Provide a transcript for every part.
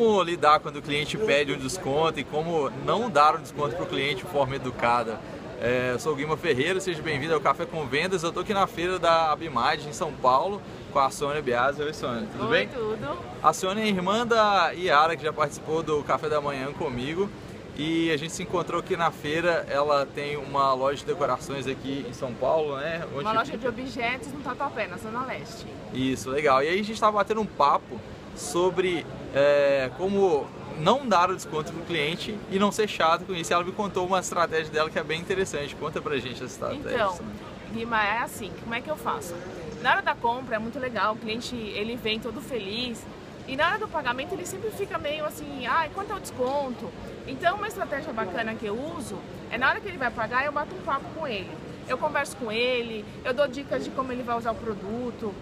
como lidar quando o cliente pede um desconto e como não dar um desconto para o cliente de forma educada. É, eu sou o Guima Ferreira, seja bem-vindo ao Café com Vendas. Eu estou aqui na feira da Abimad em São Paulo com a Sônia Biasi. Oi, Sônia, tudo Oi, bem? tudo. A Sônia é irmã da Iara, que já participou do Café da Manhã comigo. E a gente se encontrou aqui na feira. Ela tem uma loja de decorações aqui em São Paulo, né? Onde Uma loja de objetos no Tatuapé, na Zona Leste. Isso, legal. E aí a gente estava batendo um papo sobre é, como não dar o desconto pro cliente e não ser chato com isso. Ela me contou uma estratégia dela que é bem interessante. Conta pra gente essa estratégia. Então. Guima, é assim, como é que eu faço? Na hora da compra é muito legal, o cliente ele vem todo feliz e na hora do pagamento ele sempre fica meio assim, ai, quanto é o desconto? Então uma estratégia bacana que eu uso é na hora que ele vai pagar eu bato um papo com ele. Eu converso com ele, eu dou dicas de como ele vai usar o produto,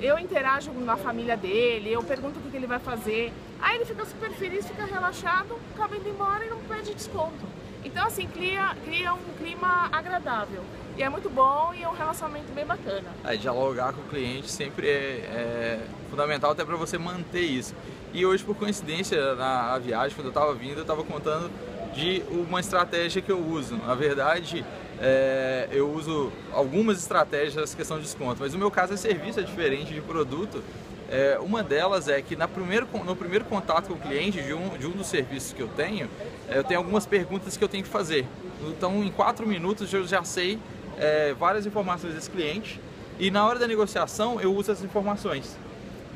eu interajo com a família dele, eu pergunto o que que ele vai fazer. Aí ele fica super feliz, fica relaxado, acaba indo embora e não pede desconto. Então assim, cria, cria um clima agradável. E é muito bom e é um relacionamento bem bacana. Aí, dialogar com o cliente sempre é, é fundamental até para você manter isso. E hoje, por coincidência, na viagem, quando eu estava vindo, eu estava contando de uma estratégia que eu uso. Na verdade, é, eu uso algumas estratégias nessa questão de desconto, mas no meu caso é serviço, é diferente de produto. É, uma delas é que na primeiro, no primeiro contato com o cliente de um, de um dos serviços que eu tenho, é, eu tenho algumas perguntas que eu tenho que fazer. Então, em quatro minutos, eu já sei é, várias informações desse cliente e na hora da negociação eu uso essas informações.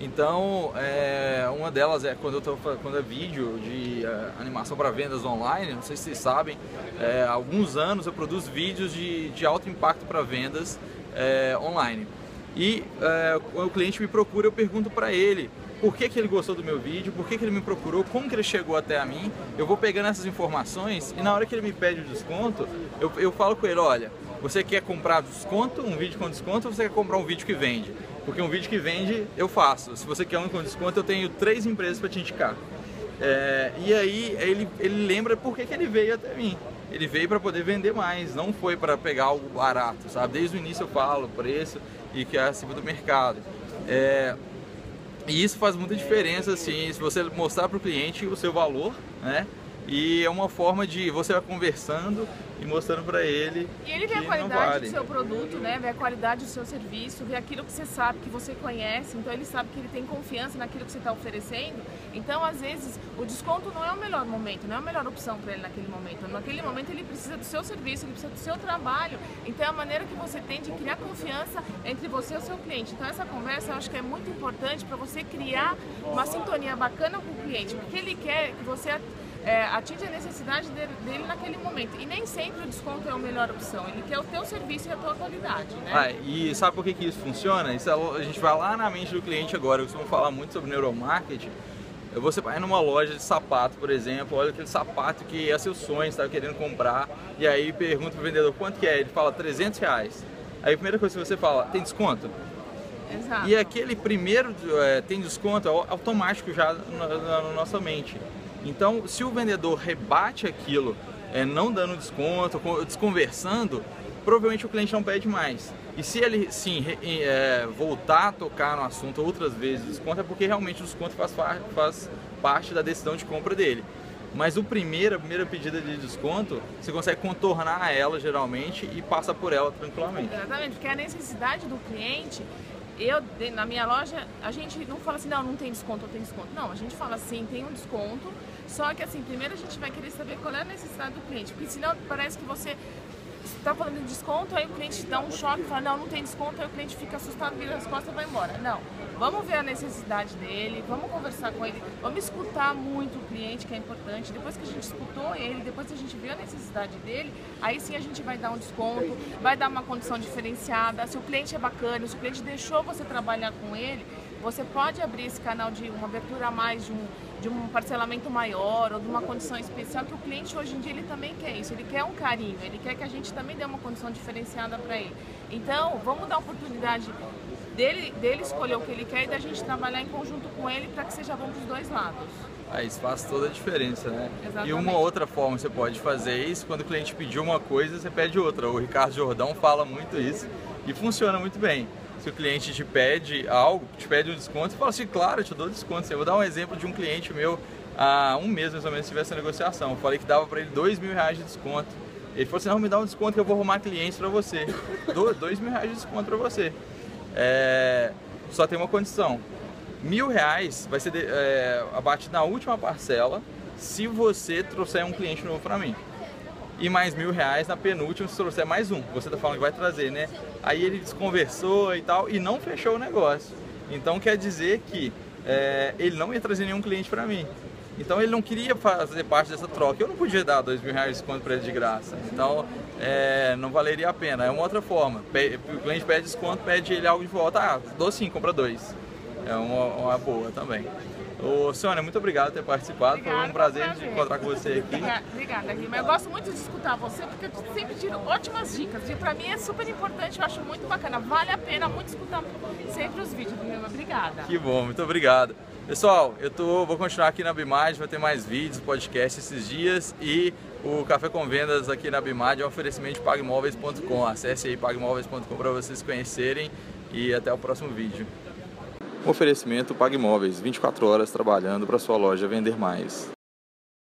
Então, é, uma delas é quando eu tô, quando é vídeo de é, animação para vendas online, não sei se vocês sabem, é, há alguns anos eu produzo vídeos de, de alto impacto para vendas é, online. E é, quando o cliente me procura, eu pergunto para ele por que, que ele gostou do meu vídeo, por que, que ele me procurou, como que ele chegou até a mim. Eu vou pegando essas informações e na hora que ele me pede o desconto, eu, eu falo com ele, olha, você quer comprar desconto, um vídeo com desconto, ou você quer comprar um vídeo que vende? Porque um vídeo que vende, eu faço. Se você quer um com desconto, eu tenho três empresas para te indicar. É, e aí ele, ele lembra por que, que ele veio até mim. Ele veio para poder vender mais, não foi para pegar algo barato, sabe? Desde o início eu falo preço e que é acima do mercado. É, e isso faz muita diferença, assim, se você mostrar para o cliente o seu valor, né? E é uma forma de você vai conversando e mostrando para ele E ele vê a qualidade vale. do seu produto, né? Vê a qualidade do seu serviço, vê aquilo que você sabe, que você conhece, então ele sabe que ele tem confiança naquilo que você está oferecendo. Então, às vezes, o desconto não é o melhor momento, não é a melhor opção para ele naquele momento. Naquele momento ele precisa do seu serviço, ele precisa do seu trabalho. Então é a maneira que você tem de criar confiança entre você e o seu cliente. Então essa conversa eu acho que é muito importante para você criar uma sintonia bacana com o cliente, porque ele quer que você é, atinja a necessidade dele, dele naquele momento. E nem sempre o desconto é a melhor opção. Ele quer o teu serviço e a tua qualidade, né? Ah, e sabe por que, que isso funciona? Isso é- a gente vai lá na mente do cliente agora. Eu costumo falar muito sobre neuromarketing. Você vai numa loja de sapato, por exemplo, olha aquele sapato que é seu sonho, você está querendo comprar, e aí pergunta pro vendedor quanto que é, ele fala 300 reais. Aí a primeira coisa que você fala, tem desconto? Exato. E aquele primeiro é, tem desconto é automático já na, na- na nossa mente. Então, se o vendedor rebate aquilo, é, não dando desconto, co- desconversando, provavelmente o cliente não pede mais. E se ele sim é, voltar a tocar no assunto outras vezes, desconto é porque realmente o desconto faz, fa- faz parte da decisão de compra dele. Mas o primeiro, a primeira pedida de desconto, você consegue contornar ela geralmente e passa por ela tranquilamente. Exatamente, porque a necessidade do cliente, eu na minha loja, a gente não fala assim, não, não tem desconto ou tem desconto. Não, a gente fala assim, tem um desconto, só que assim, primeiro a gente vai querer saber qual é a necessidade do cliente, porque senão parece que você está falando de desconto, aí o cliente dá um choque e fala, não, não tem desconto, aí o cliente fica assustado, vira as costas e vai embora. Não, vamos ver a necessidade dele, vamos conversar com ele, vamos escutar muito o cliente, que é importante. Depois que a gente escutou ele, depois que a gente viu a necessidade dele, aí sim a gente vai dar um desconto, vai dar uma condição diferenciada. Se o cliente é bacana, se o cliente deixou você trabalhar com ele, você pode abrir esse canal de uma abertura a mais, de um, de um parcelamento maior ou de uma condição especial, que o cliente hoje em dia ele também quer isso, ele quer um carinho, ele quer que a gente também dê uma condição diferenciada para ele. Então, vamos dar oportunidade dele, dele escolher o que ele quer e da gente trabalhar em conjunto com ele para que seja bom para os dois lados. Aí isso faz toda a diferença, né? Exatamente. E uma outra forma que você pode fazer isso, quando o cliente pediu uma coisa, você pede outra. O Ricardo Jordão fala muito isso e funciona muito bem. Se o cliente te pede algo, te pede um desconto, você fala assim, claro, eu te dou desconto. Eu vou dar um exemplo de um cliente meu há um mês mais ou menos tive essa negociação. Eu falei que dava para ele dois mil reais de desconto. Ele falou assim, não, me dá um desconto que eu vou arrumar clientes para você. Dou dois mil reais de desconto para você. É, só tem uma condição. Mil reais vai ser é, abatido na última parcela se você trouxer um cliente novo para mim. E mais mil reais na penúltima se trouxer mais um. Você tá falando que vai trazer, né? Aí ele desconversou e tal e não fechou o negócio. Então quer dizer que é, ele não ia trazer nenhum cliente para mim. Então ele não queria fazer parte dessa troca. Eu não podia dar dois mil reais de desconto para ele de graça. Então é, não valeria a pena. É uma outra forma. O cliente pede desconto, pede ele algo de volta. Ah, dou sim, compra dois. É uma, uma boa também. Ô, Sônia, muito obrigado por ter participado. Obrigada, foi um prazer, prazer, de encontrar com você aqui. Obrigada, Guilherme. Eu gosto muito de escutar você porque eu sempre tiro ótimas dicas. E para mim é super importante, eu acho muito bacana. Vale a pena muito escutar sempre os vídeos, Guilherme. Obrigada. Que bom, muito obrigado. Pessoal, eu tô, vou continuar aqui na Bimad, vai ter mais vídeos, podcasts esses dias e o Café com Vendas aqui na Bimad é um oferecimento de pagmóveis.com. Acesse aí pagmóveis.com para vocês conhecerem e até o próximo vídeo. Oferecimento Pagmóveis, 24 horas trabalhando para sua loja vender mais.